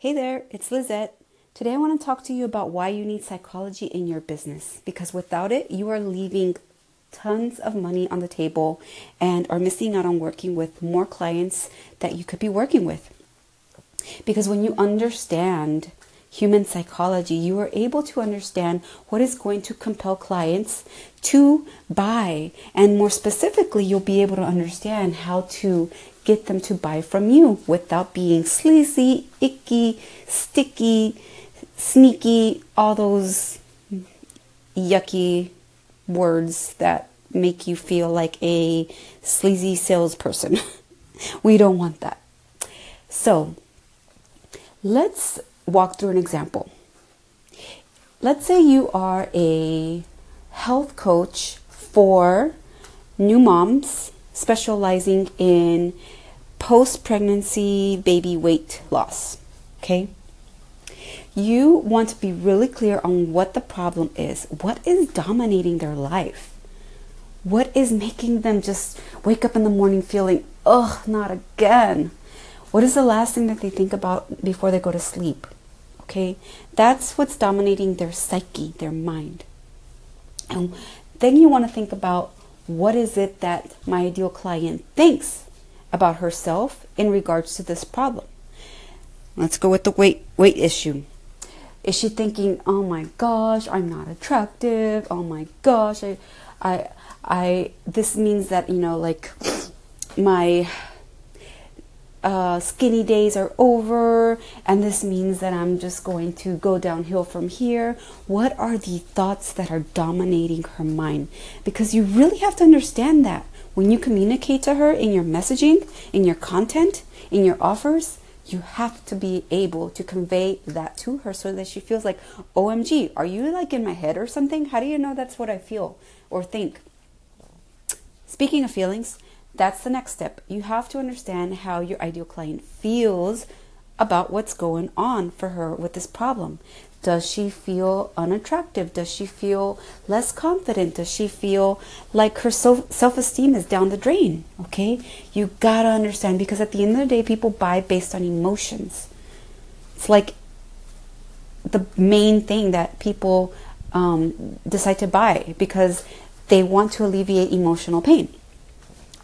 Hey there, it's Lizette. Today I want to talk to you about why you need psychology in your business because without it, you are leaving tons of money on the table and are missing out on working with more clients that you could be working with. Because when you understand human psychology, you are able to understand what is going to compel clients to buy. And more specifically, you'll be able to understand how to get them to buy from you without being sleazy, icky, sticky, sneaky, all those yucky words that make you feel like a sleazy salesperson. we don't want that. So, let's walk through an example. Let's say you are a health coach for new moms specializing in post pregnancy baby weight loss. Okay? You want to be really clear on what the problem is. What is dominating their life? What is making them just wake up in the morning feeling, ugh, not again? What is the last thing that they think about before they go to sleep? Okay? That's what's dominating their psyche, their mind. And then you want to think about what is it that my ideal client thinks about herself in regards to this problem. Let's go with the weight weight issue. Is she thinking, "Oh my gosh, I'm not attractive. Oh my gosh, I I I this means that, you know, like my uh, skinny days are over and this means that I'm just going to go downhill from here. What are the thoughts that are dominating her mind? Because you really have to understand that when you communicate to her in your messaging, in your content, in your offers, you have to be able to convey that to her so that she feels like, OMG, are you like in my head or something? How do you know that's what I feel or think? Speaking of feelings, that's the next step. You have to understand how your ideal client feels about what's going on for her with this problem. Does she feel unattractive? Does she feel less confident? Does she feel like her self esteem is down the drain? Okay? You gotta understand because at the end of the day, people buy based on emotions. It's like the main thing that people um, decide to buy because they want to alleviate emotional pain.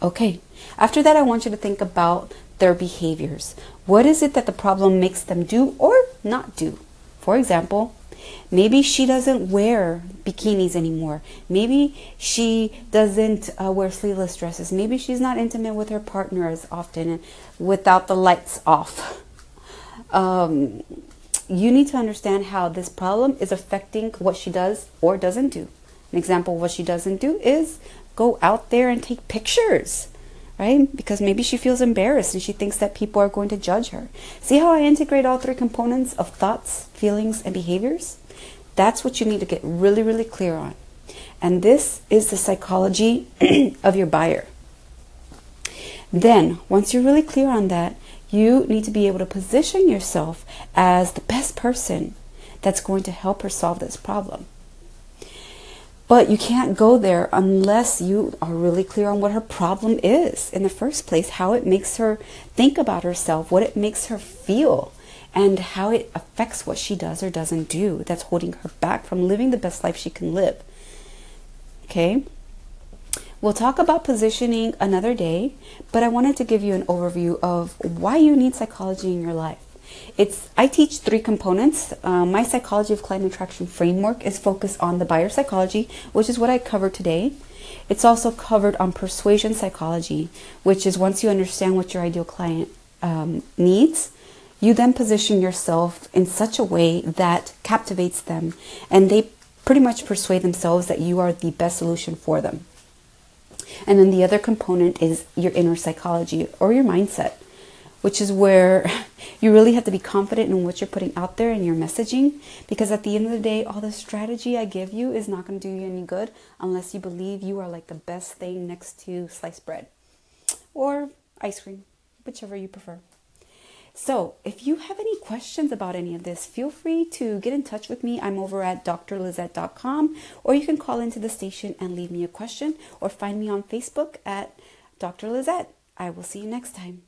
Okay. After that, I want you to think about their behaviors. What is it that the problem makes them do or not do? For example, maybe she doesn't wear bikinis anymore. Maybe she doesn't uh, wear sleeveless dresses. Maybe she's not intimate with her partner as often without the lights off. Um, you need to understand how this problem is affecting what she does or doesn't do. An example of what she doesn't do is go out there and take pictures, right? Because maybe she feels embarrassed and she thinks that people are going to judge her. See how I integrate all three components of thoughts, feelings, and behaviors? That's what you need to get really, really clear on. And this is the psychology of your buyer. Then, once you're really clear on that, you need to be able to position yourself as the best person that's going to help her solve this problem. But you can't go there unless you are really clear on what her problem is in the first place, how it makes her think about herself, what it makes her feel, and how it affects what she does or doesn't do that's holding her back from living the best life she can live. Okay? We'll talk about positioning another day, but I wanted to give you an overview of why you need psychology in your life. It's I teach three components. Um, my psychology of client attraction framework is focused on the buyer psychology, which is what I cover today. It's also covered on persuasion psychology, which is once you understand what your ideal client um, needs, you then position yourself in such a way that captivates them, and they pretty much persuade themselves that you are the best solution for them. And then the other component is your inner psychology or your mindset which is where you really have to be confident in what you're putting out there in your messaging. Because at the end of the day, all the strategy I give you is not going to do you any good unless you believe you are like the best thing next to sliced bread or ice cream, whichever you prefer. So, if you have any questions about any of this, feel free to get in touch with me. I'm over at drlizette.com, or you can call into the station and leave me a question, or find me on Facebook at Dr. Lizette. I will see you next time.